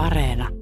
Areena.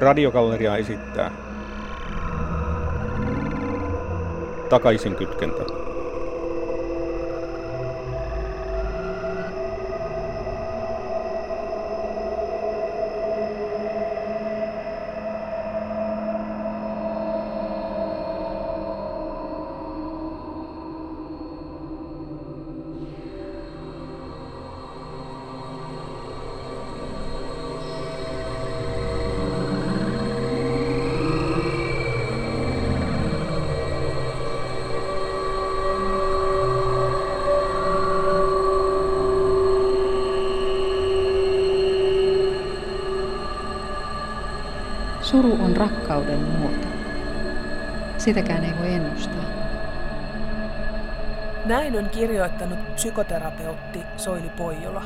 Radiogalleria esittää Takaisin kytkentä. Suru on rakkauden muoto. Sitäkään ei voi ennustaa. Näin on kirjoittanut psykoterapeutti Soili Poijula.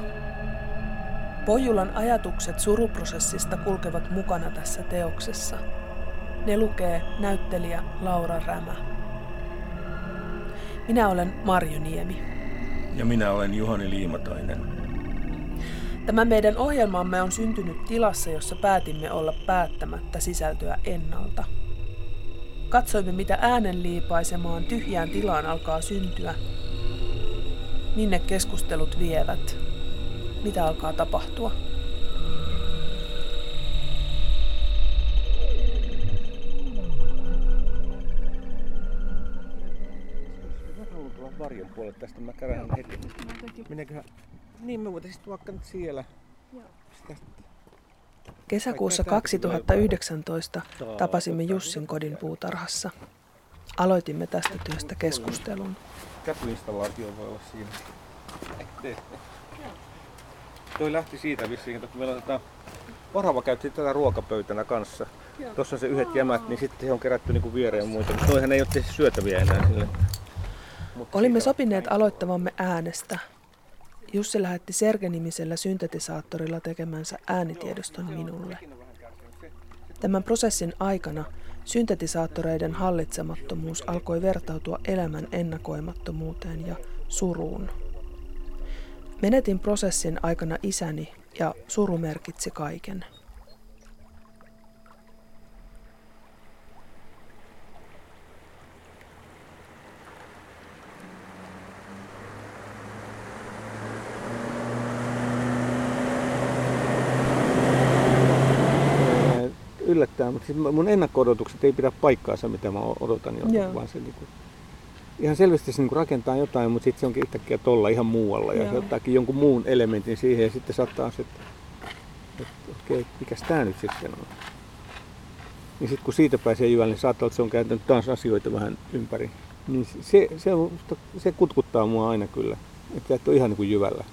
Poijulan ajatukset suruprosessista kulkevat mukana tässä teoksessa. Ne lukee näyttelijä Laura Rämä. Minä olen Marjo Niemi. Ja minä olen Juhani Liimatainen. Tämä meidän ohjelmamme on syntynyt tilassa, jossa päätimme olla päättämättä sisältöä ennalta. Katsoimme, mitä äänen liipaisemaan tyhjään tilaan alkaa syntyä. Minne keskustelut vievät. Mitä alkaa tapahtua. varjon puolelle tästä, mä heti. Niin me voitaisiin vaikka nyt siellä. Sitä Kesäkuussa 2019 tapasimme Jussin kodin puutarhassa. Aloitimme tästä työstä keskustelun. Käpyinstallaatio voi olla siinä. Toi lähti siitä vissiin, että meillä on tätä Varava käytti tätä ruokapöytänä kanssa. Tuossa on se yhdet jämät, niin sitten he on kerätty niinku viereen muita. Mutta toihan ei ole syötäviä enää sille. Mutta Olimme sopineet aloittavamme äänestä. Jussi lähetti Serge-nimisellä syntetisaattorilla tekemänsä äänitiedoston minulle. Tämän prosessin aikana syntetisaattoreiden hallitsemattomuus alkoi vertautua elämän ennakoimattomuuteen ja suruun. Menetin prosessin aikana isäni ja suru merkitsi kaiken. Ää, yllättää, mutta siis mun ennakko-odotukset ei pidä paikkaansa, mitä mä odotan jo, Joo. vaan se niinku, ihan selvästi se niinku rakentaa jotain, mutta sitten se onkin yhtäkkiä tolla ihan muualla ja Joo. se ottaakin jonkun muun elementin siihen ja sitten saattaa se, että, että okei, mikäs tää nyt sitten on. Niin sitten kun siitä pääsee jyvälle, niin saattaa olla, että se on kääntänyt taas asioita vähän ympäri. Niin se, se, on, se kutkuttaa mua aina kyllä, että et ole ihan niin kuin jyvällä.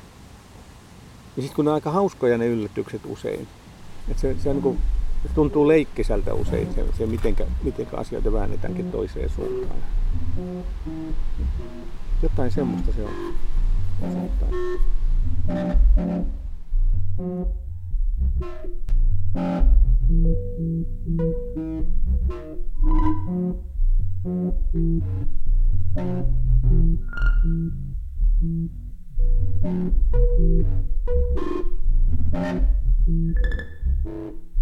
Ja sitten kun ne on aika hauskoja ne yllätykset usein, että se, se, on niin kuin, se tuntuu leikkisältä usein se, se mitenkä, mitenkä asioita väännetäänkin toiseen suuntaan. Jotain semmoista se on. Osittain.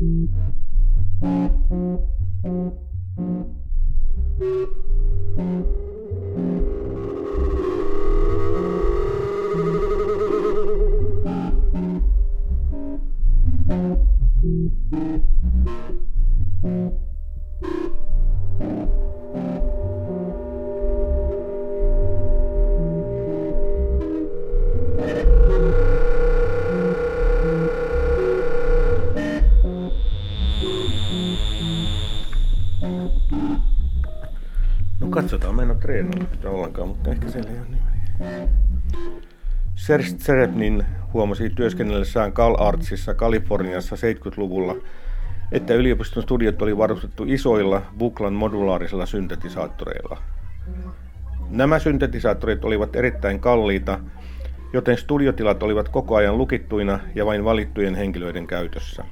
Jotain. Katsotaan, Serge Serepnin huomasi työskennellessään Cal Artsissa Kaliforniassa 70-luvulla, että yliopiston studiot oli varustettu isoilla Buklan modulaarisilla syntetisaattoreilla. Nämä syntetisaattorit olivat erittäin kalliita, joten studiotilat olivat koko ajan lukittuina ja vain valittujen henkilöiden käytössä.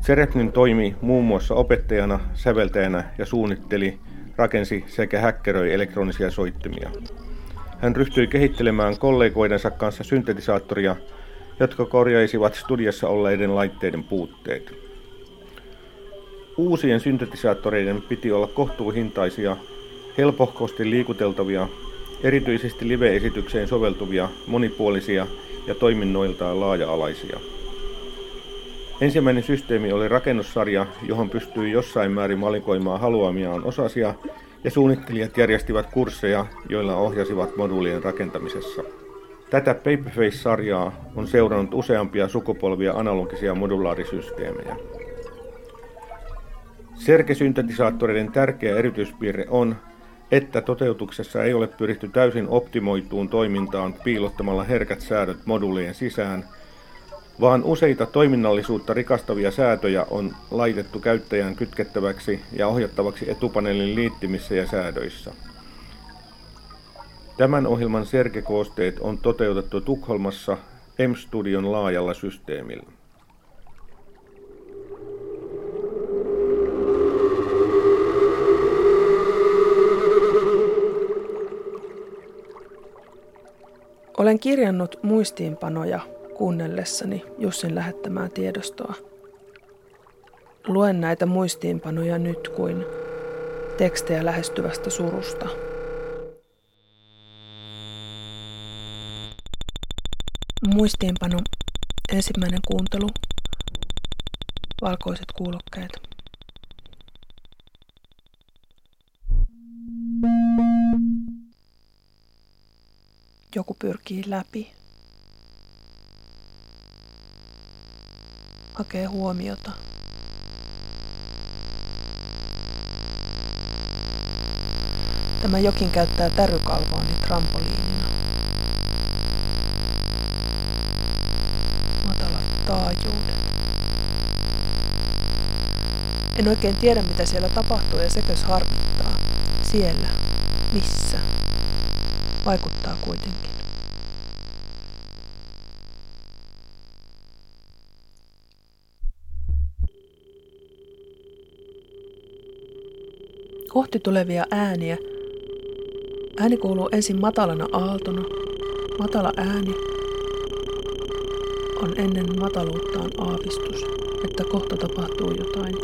Serepnin toimi muun muassa opettajana, säveltäjänä ja suunnitteli rakensi sekä häkkeröi elektronisia soittimia. Hän ryhtyi kehittelemään kollegoidensa kanssa syntetisaattoria, jotka korjaisivat studiossa olleiden laitteiden puutteet. Uusien syntetisaattoreiden piti olla kohtuuhintaisia, helpohkosti liikuteltavia, erityisesti live-esitykseen soveltuvia, monipuolisia ja toiminnoiltaan laaja-alaisia. Ensimmäinen systeemi oli rakennussarja, johon pystyi jossain määrin valikoimaan haluamiaan osasia, ja suunnittelijat järjestivät kursseja, joilla ohjasivat moduulien rakentamisessa. Tätä Paperface-sarjaa on seurannut useampia sukupolvia analogisia modulaarisysteemejä. Serke-syntetisaattoreiden tärkeä erityispiirre on, että toteutuksessa ei ole pyritty täysin optimoituun toimintaan piilottamalla herkät säädöt moduulien sisään – vaan useita toiminnallisuutta rikastavia säätöjä on laitettu käyttäjän kytkettäväksi ja ohjattavaksi etupaneelin liittimissä ja säädöissä. Tämän ohjelman serkekoosteet on toteutettu Tukholmassa M-Studion laajalla systeemillä. Olen kirjannut muistiinpanoja kuunnellessani Jussin lähettämää tiedostoa. Luen näitä muistiinpanoja nyt kuin tekstejä lähestyvästä surusta. Muistiinpano. Ensimmäinen kuuntelu. Valkoiset kuulokkeet. Joku pyrkii läpi. Hakee huomiota. Tämä jokin käyttää tärykalvoani trampoliinina. Matalat taajuudet. En oikein tiedä mitä siellä tapahtuu ja sekös harmittaa. Siellä. Missä? Vaikuttaa kuitenkin. Kohti tulevia ääniä. Ääni kuuluu ensin matalana aaltona. Matala ääni on ennen mataluuttaan aavistus, että kohta tapahtuu jotain.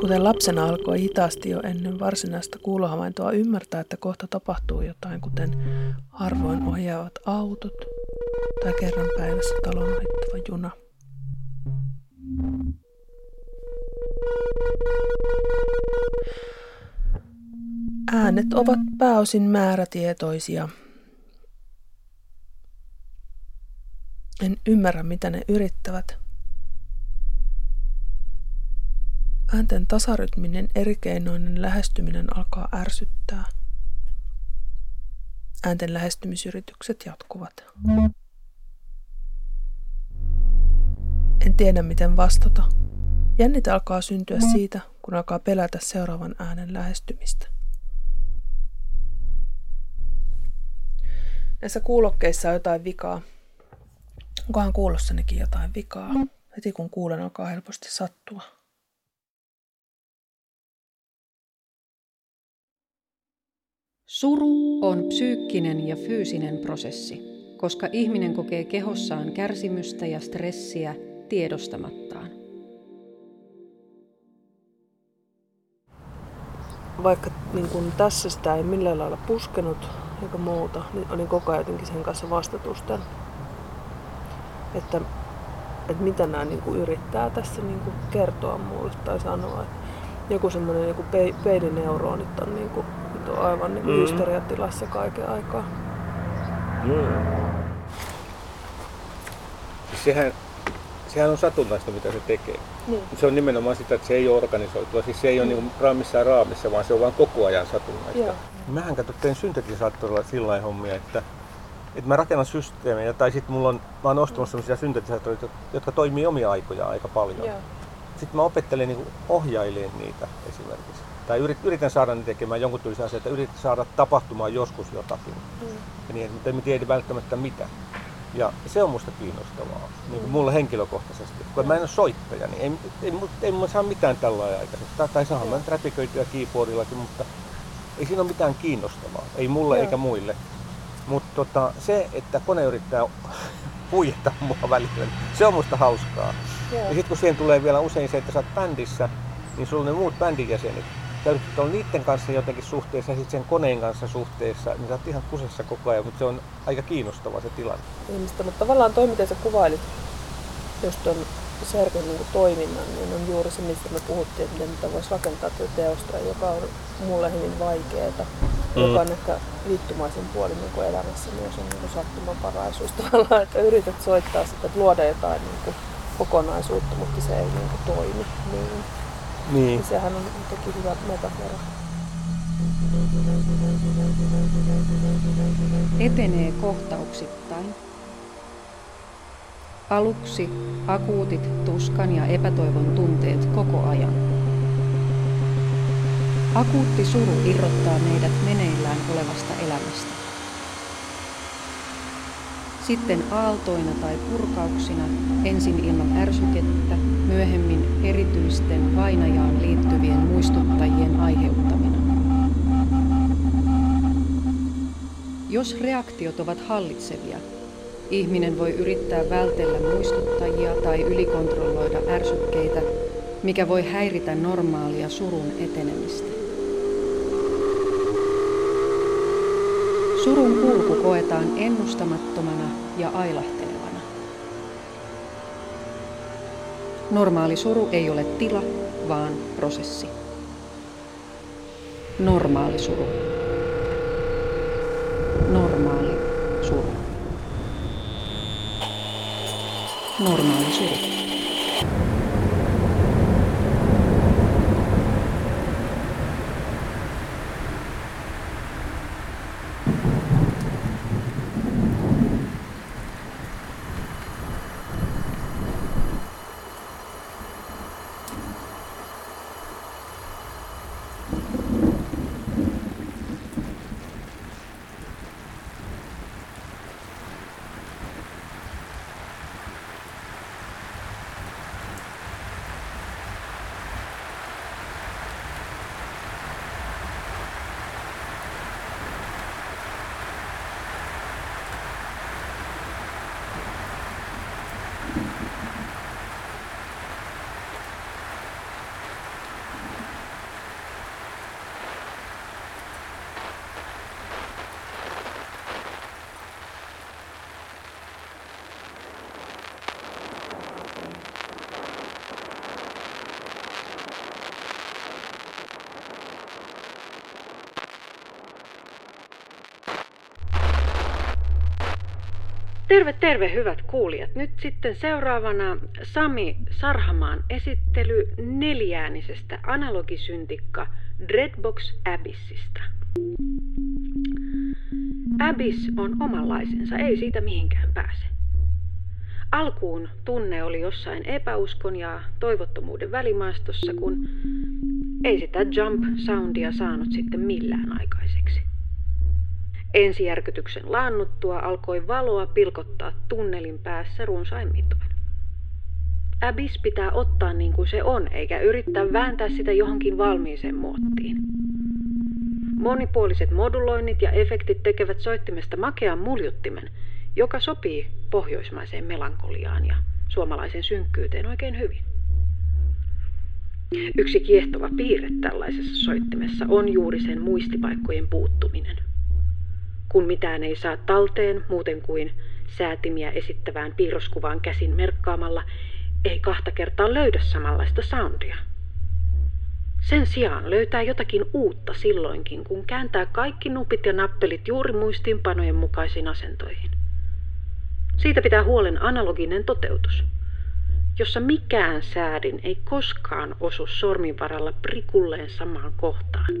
Kuten lapsena alkoi hitaasti jo ennen varsinaista kuulohavaintoa ymmärtää, että kohta tapahtuu jotain, kuten harvoin ohjaavat autot, tai kerran päivässä talon ohittava juna. Äänet ovat pääosin määrätietoisia. En ymmärrä, mitä ne yrittävät. Äänten tasarytminen erikeinoinen lähestyminen alkaa ärsyttää. Äänten lähestymisyritykset jatkuvat. En tiedä, miten vastata. Jännite alkaa syntyä siitä, kun alkaa pelätä seuraavan äänen lähestymistä. Näissä kuulokkeissa on jotain vikaa. Onkohan kuulossanikin jotain vikaa? Heti kun kuulen, alkaa helposti sattua. Suru on psyykkinen ja fyysinen prosessi, koska ihminen kokee kehossaan kärsimystä ja stressiä tiedostamattaan. Vaikka niin kun tässä sitä ei millään lailla puskenut eikä muuta, niin olin koko ajan jotenkin sen kanssa vastatusten. Että, että mitä nämä niin kuin yrittää tässä niin kuin kertoa mulle tai sanoa. Että joku semmoinen joku peilineuronit on niin kuin on aivan niin kuin mm. hysteriatilassa kaiken aikaa. Mm. sehän, sehän on satunnaista, mitä se tekee. Niin. Se on nimenomaan sitä, että se ei ole organisoitua. Siis se ei ole mm. niin raamissa ja raamissa, vaan se on vaan koko ajan satunnaista. Joo. Mähän katsoin, tein syntetisaattorilla sillä hommia, että, että mä rakennan systeemejä, tai sitten mulla on, mä oon ostanut sellaisia syntetisaattoreita, jotka toimii omia aikoja aika paljon. Joo. Sitten mä opettelen niin ohjaileen niitä esimerkiksi tai yritän saada ne tekemään jonkun tyylisen asian, että yritän saada tapahtumaan joskus jotakin. Mm. Ja niin, mutta en tiedä välttämättä mitä. Ja se on musta kiinnostavaa, niin kuin mulle henkilökohtaisesti. Kun mä en ole soittaja, niin ei, ei, ei, ei saa mitään tällä aikaisemmin. Tai, tai saahan mä räpiköityä keyboardillakin, mutta ei siinä ole mitään kiinnostavaa. Ei mulle Joo. eikä muille. Mutta tota, se, että kone yrittää huijata mua välillä, niin se on musta hauskaa. Joo. Ja sitten kun siihen tulee vielä usein se, että sä oot bändissä, niin sulla on ne muut bändin jäsenet, täytyy olla niiden kanssa jotenkin suhteessa ja sitten sen koneen kanssa suhteessa, niin sä oot ihan kusessa koko ajan, mutta se on aika kiinnostava se tilanne. Ihmistä, mutta tavallaan toi, miten sä kuvailit just tuon Serkon niin toiminnan, niin on juuri se, mistä me puhuttiin, että miten mitä voisi rakentaa tätä teosta, joka on mulle hyvin vaikeaa, mm. joka on ehkä liittymaisen puoli niin elämässä myös on niin sattumanvaraisuus tavallaan, että yrität soittaa sitä, että luoda jotain niin kuin kokonaisuutta, mutta se ei niin kuin toimi niin. Niin. niin sehän on toki hyvä metafora. Etenee kohtauksittain. Aluksi akuutit tuskan ja epätoivon tunteet koko ajan. Akuutti suru irrottaa meidät meneillään olevasta elämästä. Sitten aaltoina tai purkauksina ensin ilman ärsykettä, myöhemmin erityisten vainajaan liittyvien muistuttajien aiheuttamina. Jos reaktiot ovat hallitsevia, ihminen voi yrittää vältellä muistuttajia tai ylikontrolloida ärsykkeitä, mikä voi häiritä normaalia surun etenemistä. Surun kulku koetaan ennustamattomana ja ailahtelevana. Normaali suru ei ole tila, vaan prosessi. Normaali suru. Normaali suru. Normaali suru. Terve, terve hyvät kuulijat. Nyt sitten seuraavana Sami Sarhamaan esittely neljäänisestä analogisyntikka Dreadbox Abyssista. Abyss on omanlaisensa, ei siitä mihinkään pääse. Alkuun tunne oli jossain epäuskon ja toivottomuuden välimaastossa, kun ei sitä jump-soundia saanut sitten millään aikaiseksi. Ensijärkytyksen laannuttua alkoi valoa pilkottaa tunnelin päässä runsain mitoin. Abyss pitää ottaa niin kuin se on, eikä yrittää vääntää sitä johonkin valmiiseen muottiin. Monipuoliset moduloinnit ja efektit tekevät soittimesta makean muljuttimen, joka sopii pohjoismaiseen melankoliaan ja suomalaisen synkkyyteen oikein hyvin. Yksi kiehtova piirre tällaisessa soittimessa on juuri sen muistipaikkojen puuttuminen. Kun mitään ei saa talteen muuten kuin säätimiä esittävään piirroskuvaan käsin merkkaamalla, ei kahta kertaa löydä samanlaista soundia. Sen sijaan löytää jotakin uutta silloinkin, kun kääntää kaikki nupit ja nappelit juuri muistiinpanojen mukaisiin asentoihin. Siitä pitää huolen analoginen toteutus, jossa mikään säädin ei koskaan osu sorminvaralla prikulleen samaan kohtaan,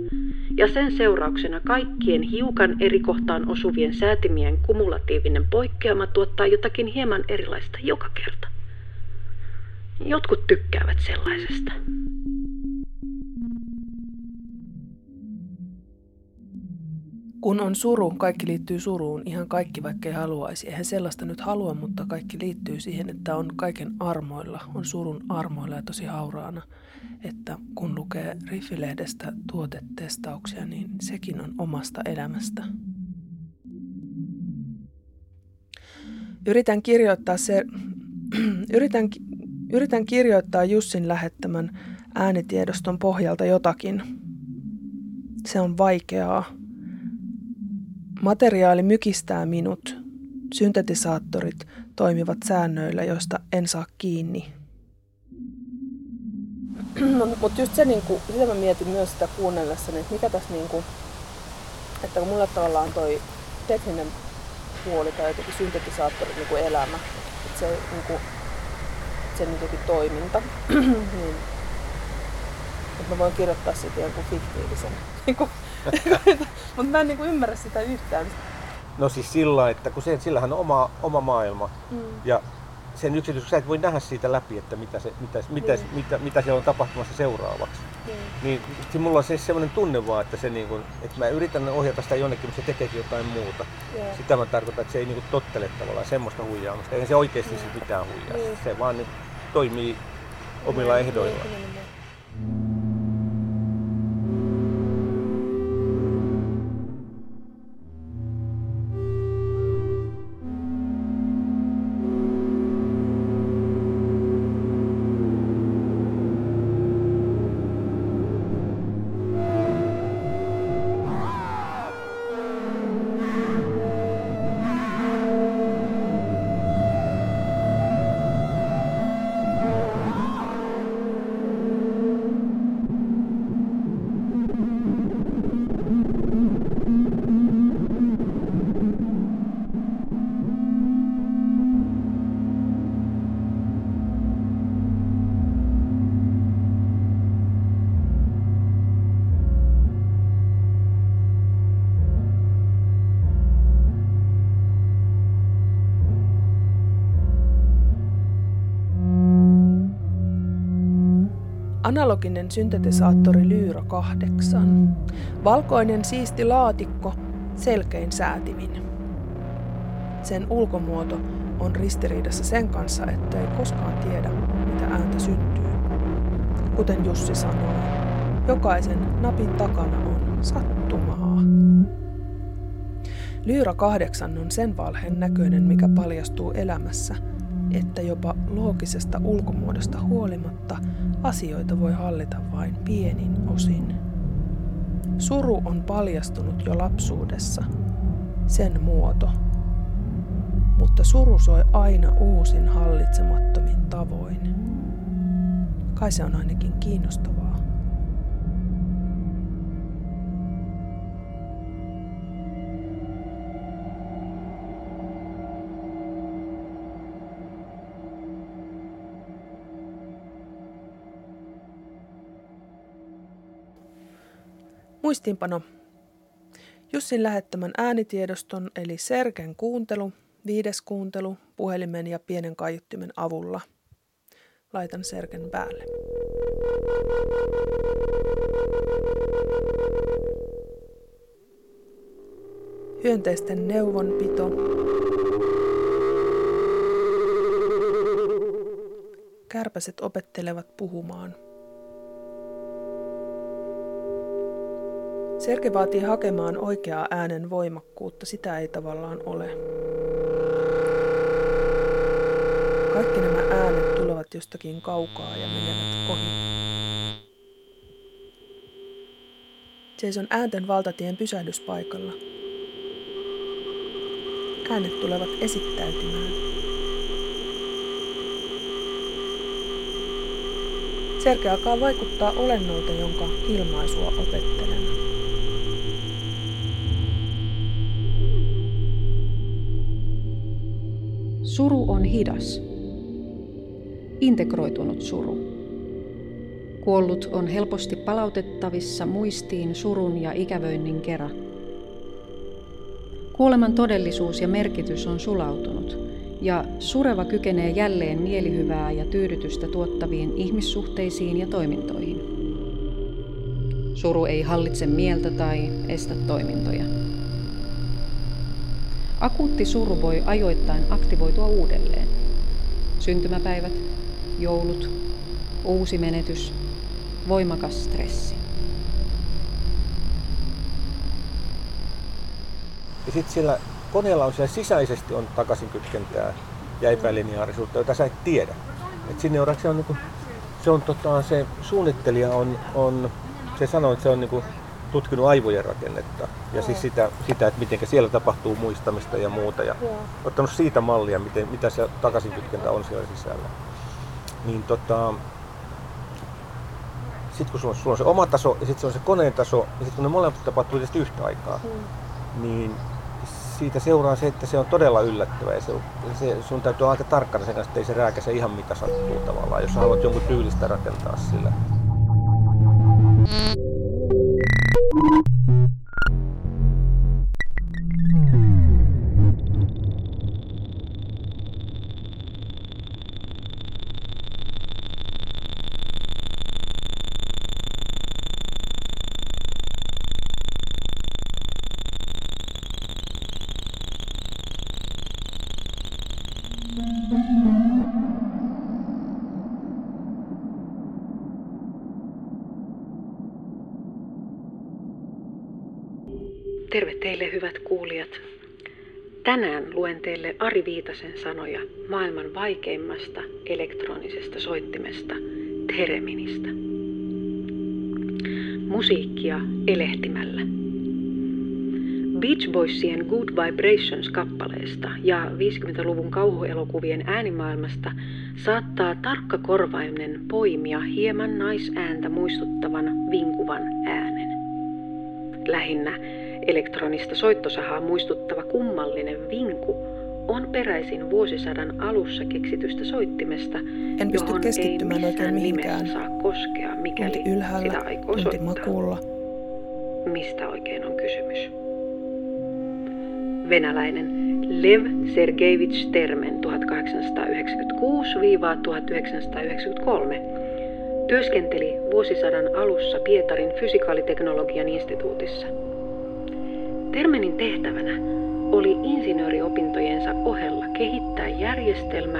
ja sen seurauksena kaikkien hiukan eri kohtaan osuvien säätimien kumulatiivinen poikkeama tuottaa jotakin hieman erilaista joka kerta. Jotkut tykkäävät sellaisesta. Kun on suru, kaikki liittyy suruun, ihan kaikki vaikka ei haluaisi. Eihän sellaista nyt halua, mutta kaikki liittyy siihen, että on kaiken armoilla, on surun armoilla ja tosi hauraana. Että kun lukee Riffilehdestä tuotetestauksia, niin sekin on omasta elämästä. Yritän kirjoittaa se, yritän, yritän kirjoittaa Jussin lähettämän äänitiedoston pohjalta jotakin. Se on vaikeaa Materiaali mykistää minut. Syntetisaattorit toimivat säännöillä, joista en saa kiinni. No, mutta just se, niin kuin, sitä mä mietin myös sitä kuunnellessani, että mikä tässä, niin kuin, että kun mulla tavallaan toi tekninen puoli tai jotenkin syntetisaattorit niin kuin elämä, että se, niin kuin, sen jotenkin toiminta, niin että mä voin kirjoittaa siitä jonkun fiktiivisen niin kuin, mutta mä en niinku ymmärrä sitä yhtään. No siis sillä, että kun se, sillähän on oma, oma maailma. Mm. Ja sen yksityis, sä et voi nähdä siitä läpi, että mitä, se, mitä, mitä, niin. mitä, mitä siellä on tapahtumassa seuraavaksi. Niin, niin se, mulla on siis semmoinen tunne vaan, että, se niin kuin, että mä yritän ohjata sitä jonnekin, mutta se tekeekin jotain muuta. Yeah. Sitä mä tarkoitan, että se ei niin kuin tottele tavallaan semmoista huijaamista. Ei se oikeasti niin. mitään huijaa. Niin. Se vaan niin, toimii omilla niin, ehdoillaan. Niin, Analoginen syntetisaattori Lyra 8. Valkoinen siisti laatikko, selkein säätimin. Sen ulkomuoto on ristiriidassa sen kanssa, että ei koskaan tiedä, mitä ääntä syntyy. Kuten Jussi sanoi, jokaisen napin takana on sattumaa. Lyra 8 on sen valheen näköinen, mikä paljastuu elämässä – että jopa loogisesta ulkomuodosta huolimatta asioita voi hallita vain pienin osin. Suru on paljastunut jo lapsuudessa, sen muoto. Mutta suru soi aina uusin hallitsemattomin tavoin. Kai se on ainakin kiinnostavaa. Muistiinpano. Jussin lähettämän äänitiedoston eli Serken kuuntelu, viides kuuntelu, puhelimen ja pienen kaiuttimen avulla. Laitan Serken päälle. Hyönteisten neuvonpito. Kärpäset opettelevat puhumaan. Serke vaatii hakemaan oikeaa äänen voimakkuutta, sitä ei tavallaan ole. Kaikki nämä äänet tulevat jostakin kaukaa ja menevät ohi. Seison äänten valtatien pysähdyspaikalla. Äänet tulevat esittäytymään. Serke alkaa vaikuttaa olennolta, jonka ilmaisua opettelen. Suru on hidas. Integroitunut suru. Kuollut on helposti palautettavissa muistiin surun ja ikävöinnin kera. Kuoleman todellisuus ja merkitys on sulautunut, ja sureva kykenee jälleen mielihyvää ja tyydytystä tuottaviin ihmissuhteisiin ja toimintoihin. Suru ei hallitse mieltä tai estä toimintoja. Akuutti suru voi ajoittain aktivoitua uudelleen. Syntymäpäivät, joulut, uusi menetys, voimakas stressi. Ja sitten siellä koneella on siellä sisäisesti on takaisinkytkentää ja epälineaarisuutta, jota sä et tiedä. Et sinne on, se on, niinku, se, on tota, se suunnittelija on, on, se sanoo, että se on niinku tutkinut aivojen rakennetta ja siis sitä, sitä että miten siellä tapahtuu muistamista ja muuta ja ottanut siitä mallia, miten, mitä se takaisinkytkentä on siellä sisällä. Niin tota, sitten kun sulla on, sulla on se oma taso ja sitten se on se koneen taso ja sitten kun ne molemmat tapahtuu tietysti yhtä aikaa, mm. niin siitä seuraa se, että se on todella yllättävää. Ja se, se, sun täytyy olla aika tarkkana sen kanssa, että ei se rääkäse ihan mitä sattuu tavallaan, jos haluat jonkun tyylistä rakentaa sillä. Terve Thank you. Teille Ari Viitasen sanoja maailman vaikeimmasta elektronisesta soittimesta, Thereministä. Musiikkia elehtimällä. Beach Boysien Good Vibrations-kappaleesta ja 50-luvun kauhuelokuvien äänimaailmasta saattaa tarkkakorvainen poimia hieman naisääntä muistuttavan vinkuvan äänen. Lähinnä Elektronista soittosahaa muistuttava kummallinen vinku on peräisin vuosisadan alussa keksitystä soittimesta, en pysty johon keskittymään ei oikein mihinkään. saa koskea, mikäli Tunti ylhäällä, sitä aikoo tunti soittaa. makuulla. Mistä oikein on kysymys? Venäläinen Lev Sergevich Termen 1896-1993 työskenteli vuosisadan alussa Pietarin fysikaaliteknologian instituutissa. Termenin tehtävänä oli insinööriopintojensa ohella kehittää järjestelmä,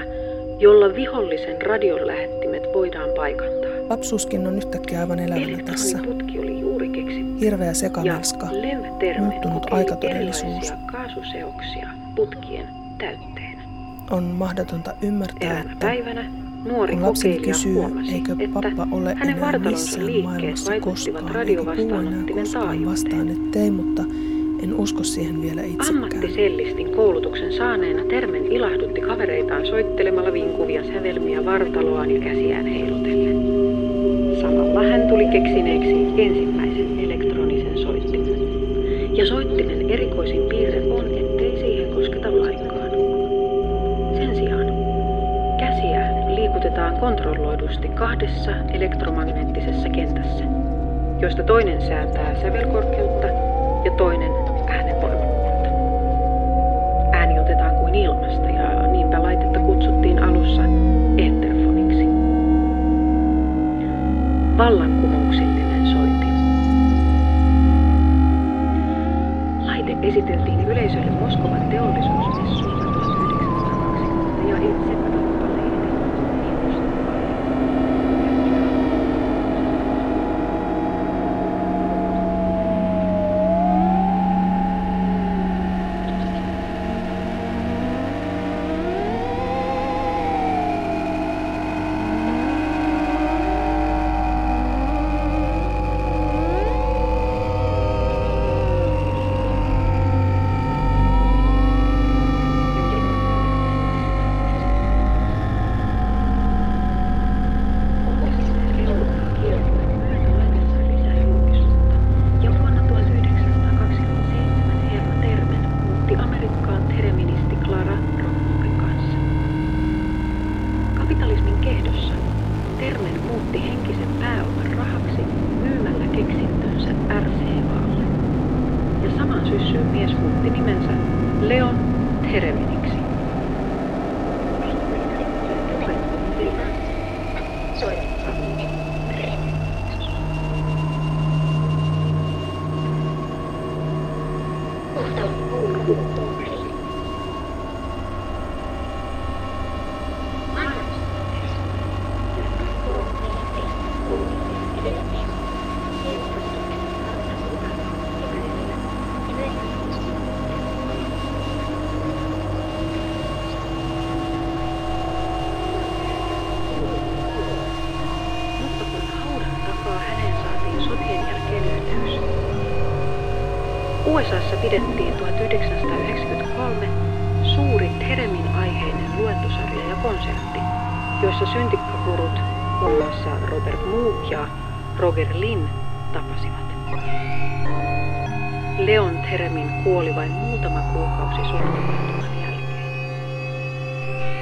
jolla vihollisen radiolähettimet voidaan paikantaa. Lapsuuskin on yhtäkkiä aivan elävänä tässä. Oli juuri keksitty. Hirveä sekamelska. Muuttunut aikatodellisuus. kaasuseoksia putkien täytteenä. On mahdotonta ymmärtää, Eräänä että päivänä nuori kun lapseni kysyy, huomasi, eikö pappa ole enää missään maailmassa koskaan, eikä puhu enää koskaan vastaan, ettei, mutta en usko siihen vielä itsekään. Ammattisellistin koulutuksen saaneena Termen ilahdutti kavereitaan soittelemalla vinkuvia sävelmiä vartaloaan ja käsiään heilutellen. Samalla hän tuli keksineeksi ensimmäisen elektronisen soittimen. Ja soittimen erikoisin piirre on, ettei siihen kosketa lainkaan. Sen sijaan käsiä liikutetaan kontrolloidusti kahdessa elektromagneettisessa kentässä, joista toinen säätää sävelkorkeutta ja toinen äänen voimakkuutta. Ääni otetaan kuin ilmasta ja niinpä laitetta kutsuttiin alussa enterfoniksi. Vallankumouksellinen soitin. Laite esiteltiin yleisölle Moskovan teollisuusmessuilla 1920 ja itse Termen muutti henkisen pääoman rahaksi myymällä keksintönsä RCAlle. Ja saman syssyyn mies muutti nimensä Leon Tereminiksi.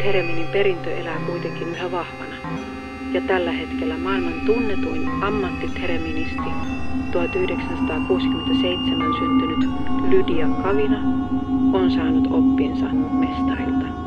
Tereminin perintö elää kuitenkin yhä vahvana. Ja tällä hetkellä maailman tunnetuin ammattitereministi 1967 syntynyt Lydia Kavina on saanut oppinsa mestarilta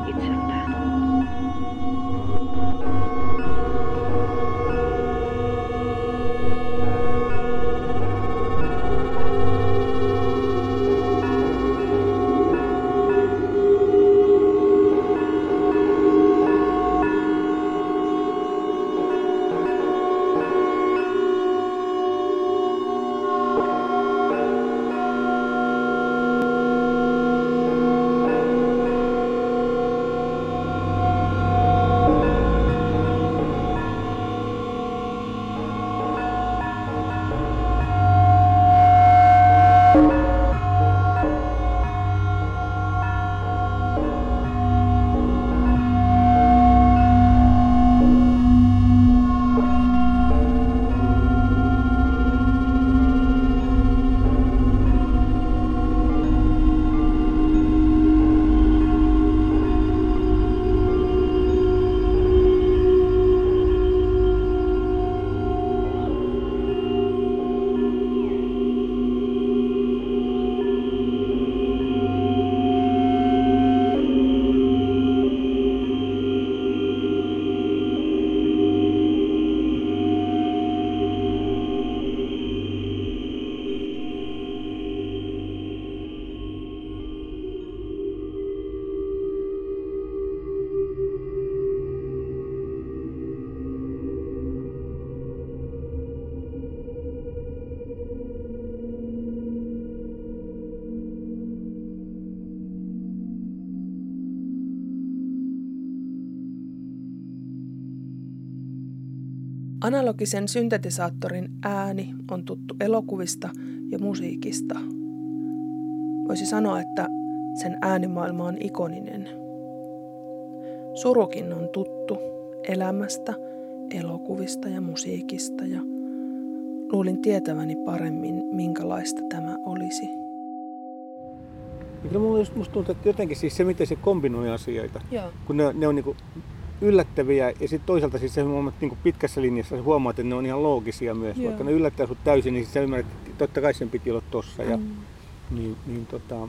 Analogisen syntetisaattorin ääni on tuttu elokuvista ja musiikista. Voisi sanoa, että sen äänimaailma on ikoninen. Surukin on tuttu elämästä, elokuvista ja musiikista ja luulin tietäväni paremmin, minkälaista tämä olisi. Ja kyllä mulla just, musta tuntuu, että jotenkin siis se, miten se kombinoi asioita, Joo. kun ne, ne on niinku yllättäviä ja sitten toisaalta siis se huomaat, niin pitkässä linjassa huomaat, että ne on ihan loogisia myös. Joo. Vaikka ne yllättää sut täysin, niin sä ymmärrät, että totta kai sen piti olla tossa. Ja, mm. niin, niin tota,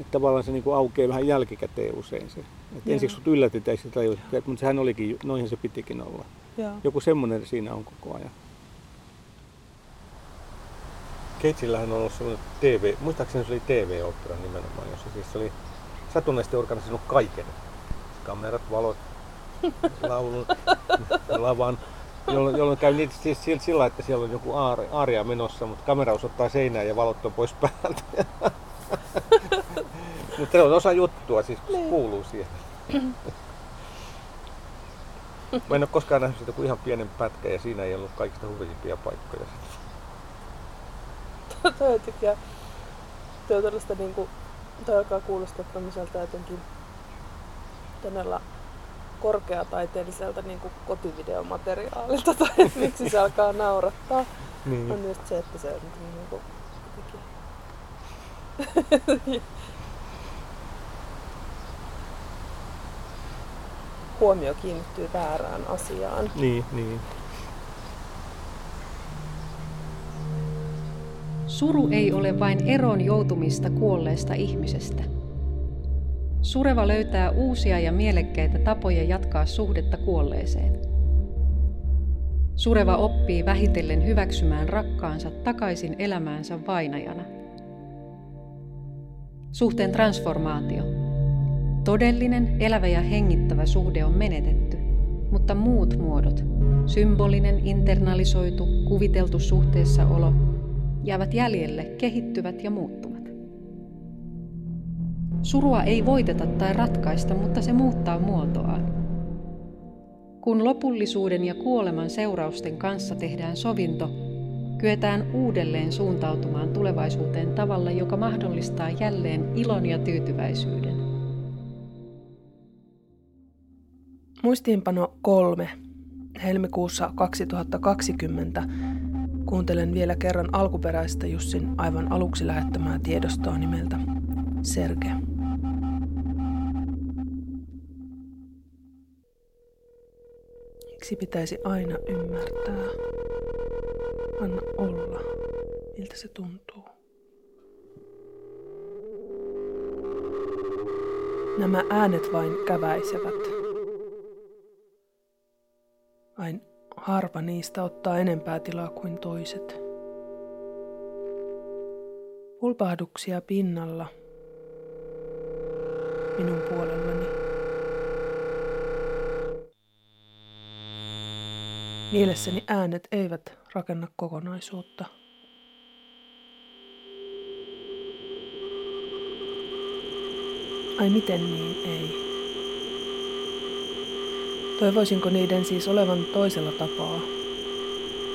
että tavallaan se niin kuin aukeaa vähän jälkikäteen usein se. Että ensiksi sut yllätetään sitä mutta sehän olikin, noihin se pitikin olla. Joo. Joku semmoinen siinä on koko ajan. Keitsillähän on ollut semmoinen TV, muistaakseni se oli TV-opera nimenomaan, jossa siis se oli satunnaisesti organisoinut kaiken. Kamerat, valot, laulun, lavan, jolloin, jolloin käy niitä siis sillä, että siellä on joku aaria menossa, mutta kamera osoittaa seinään ja valot on pois päältä. mutta se on osa juttua, siis se niin. kuuluu siihen. Mä en ole koskaan nähnyt sitä kuin ihan pienen pätkän ja siinä ei ollut kaikista huvisimpia paikkoja. toi on tykkää, toi on tällaista niinku, toi alkaa kuulostaa tämmöiseltä jotenkin todella korkeataiteelliselta niin kuin kotivideomateriaalilta tai että miksi se alkaa naurattaa. Niin. On just se, että se on niin kuin, huomio kiinnittyy väärään asiaan. Niin, niin. Suru ei ole vain eron joutumista kuolleesta ihmisestä. Sureva löytää uusia ja mielekkäitä tapoja jatkaa suhdetta kuolleeseen. Sureva oppii vähitellen hyväksymään rakkaansa takaisin elämäänsä vainajana. Suhteen transformaatio. Todellinen, elävä ja hengittävä suhde on menetetty, mutta muut muodot, symbolinen, internalisoitu, kuviteltu suhteessaolo jäävät jäljelle, kehittyvät ja muuttuvat. Surua ei voiteta tai ratkaista, mutta se muuttaa muotoaan. Kun lopullisuuden ja kuoleman seurausten kanssa tehdään sovinto, kyetään uudelleen suuntautumaan tulevaisuuteen tavalla, joka mahdollistaa jälleen ilon ja tyytyväisyyden. Muistiinpano kolme. Helmikuussa 2020 Kuuntelen vielä kerran alkuperäistä Jussin aivan aluksi lähettämää tiedostoa nimeltä Serge. Miksi pitäisi aina ymmärtää? Anna olla, miltä se tuntuu. Nämä äänet vain käväisevät. Vain Harva niistä ottaa enempää tilaa kuin toiset. Pulpahduksia pinnalla minun puolellani. Mielessäni äänet eivät rakenna kokonaisuutta. Ai miten niin ei? Toivoisinko niiden siis olevan toisella tapaa?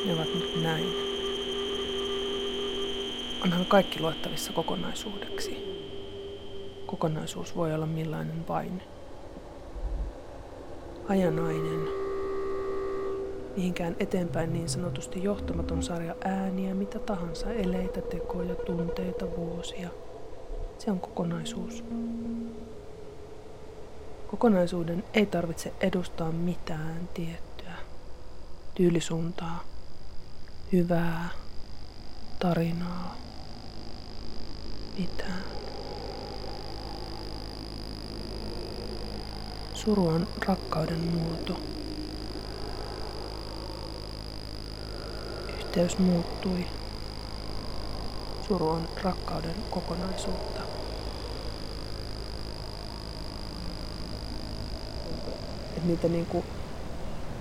Ne ovat nyt näin. Onhan kaikki luettavissa kokonaisuudeksi. Kokonaisuus voi olla millainen vain. Ajanainen. Mihinkään eteenpäin niin sanotusti johtamaton sarja ääniä, mitä tahansa, eleitä, tekoja, tunteita, vuosia. Se on kokonaisuus. Kokonaisuuden ei tarvitse edustaa mitään tiettyä tyylisuuntaa, hyvää, tarinaa, mitään. Suru on rakkauden muoto. Yhteys muuttui. Suru on rakkauden kokonaisuutta. että niitä niin kuin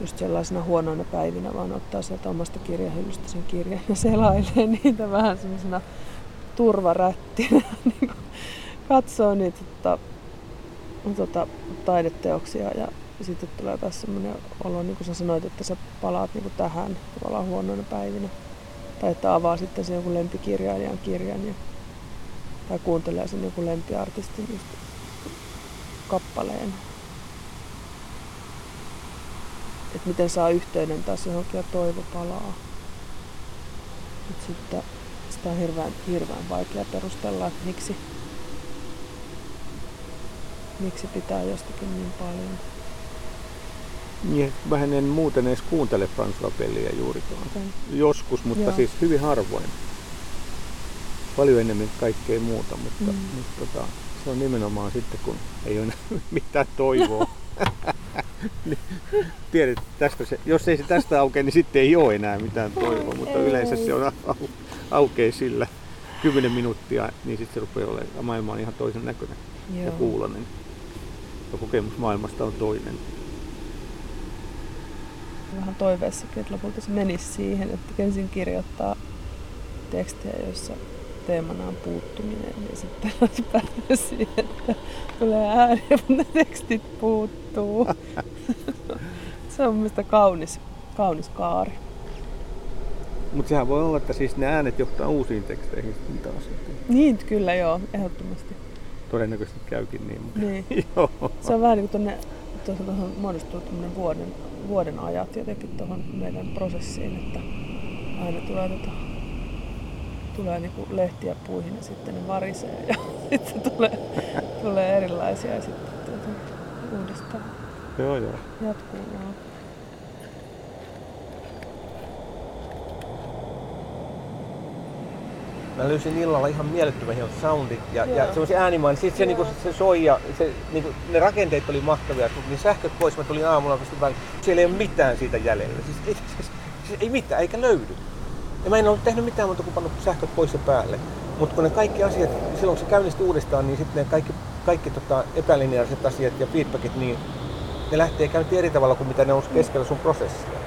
just sellaisena huonoina päivinä vaan ottaa sieltä omasta kirjahyllystä sen kirjan ja selailee niitä vähän semmoisena turvarättinä. niin katsoo niitä tota, tota, taideteoksia ja sitten tulee taas semmoinen olo, niin kuin sä sanoit, että sä palaat niin kuin tähän tavallaan huonoina päivinä. Tai että avaa sitten sen joku lempikirjailijan kirjan ja, tai kuuntelee sen joku lempiartistin just kappaleen että miten saa yhteyden taas johonkin ja toivo palaa. Nyt sitten sitä on hirveän, hirveän vaikea perustella, että miksi, miksi pitää jostakin niin paljon. Niin, mä en muuten edes kuuntele François juurikaan. Okay. Joskus, mutta Joo. siis hyvin harvoin. Paljon enemmän kaikkea muuta, mutta, mm. mutta tota, se on nimenomaan sitten, kun ei ole mitään toivoa. niin, tiedät, tästä se, jos ei se tästä aukea, niin sitten ei ole enää mitään toivoa, mutta ei. yleensä se on au, aukeaa sillä 10 minuuttia, niin sitten se rupeaa olemaan, maailma on ihan toisen näköinen Joo. ja kuulonen. Ja kokemus maailmasta on toinen. Vähän toiveessakin, että lopulta se menisi siihen, että ensin kirjoittaa tekstejä, joissa teemana on puuttuminen, niin sitten päätyy siihen, että tulee ääni, mutta ne tekstit puuttuu. se on mielestäni kaunis, kaunis kaari. Mutta sehän voi olla, että siis ne äänet johtaa uusiin teksteihin sitten taas. Niin, kyllä joo, ehdottomasti. Todennäköisesti käykin niin. Mutta niin. joo. Se on vähän niin kuin tuonne, tuohon muodostuu vuoden, vuoden ajat jotenkin tuohon meidän prosessiin, että aina tulee tota tulee niinku lehtiä puihin ja sitten ne varisee ja sitten tulee, tulee erilaisia ja sitten tuota, uudestaan. Joo, joo. Jatkuu, joo. Mä löysin illalla ihan mielettömän hienot soundit ja, ja semmoisia äänimaan. Sitten se, niinku, se soi ja se, niinku, ne rakenteet oli mahtavia. Niin sähköt pois, mä tulin aamulla, kun siellä ei ole mitään siitä jäljellä. Siis ei, siis, siis ei mitään, eikä löydy. Ja mä en ollut tehnyt mitään muuta kuin pannut sähköt pois ja päälle. Mutta kun ne kaikki asiat, silloin kun se käynnistyi uudestaan, niin sitten ne kaikki, kaikki tota epälineaariset asiat ja feedbackit, niin ne lähtee käyntiin eri tavalla kuin mitä ne on keskellä sun prosessia.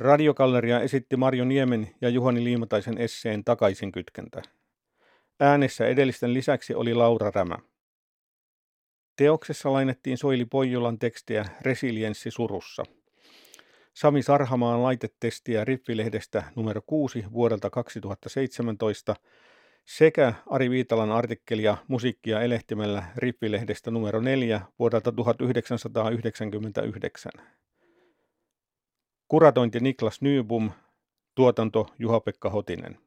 Radiokalleria esitti Marjo Niemen ja Juhani Liimataisen esseen Takaisin kytkentä. Äänessä edellisten lisäksi oli Laura Rämä. Teoksessa lainettiin Soili Poijulan tekstiä Resilienssi surussa. Sami Sarhamaan laitetestiä Rippilehdestä numero 6 vuodelta 2017 sekä Ari Viitalan artikkelia Musiikkia elehtimällä Rippilehdestä numero 4 vuodelta 1999. Kuratointi Niklas Nybum, tuotanto Juha-Pekka Hotinen.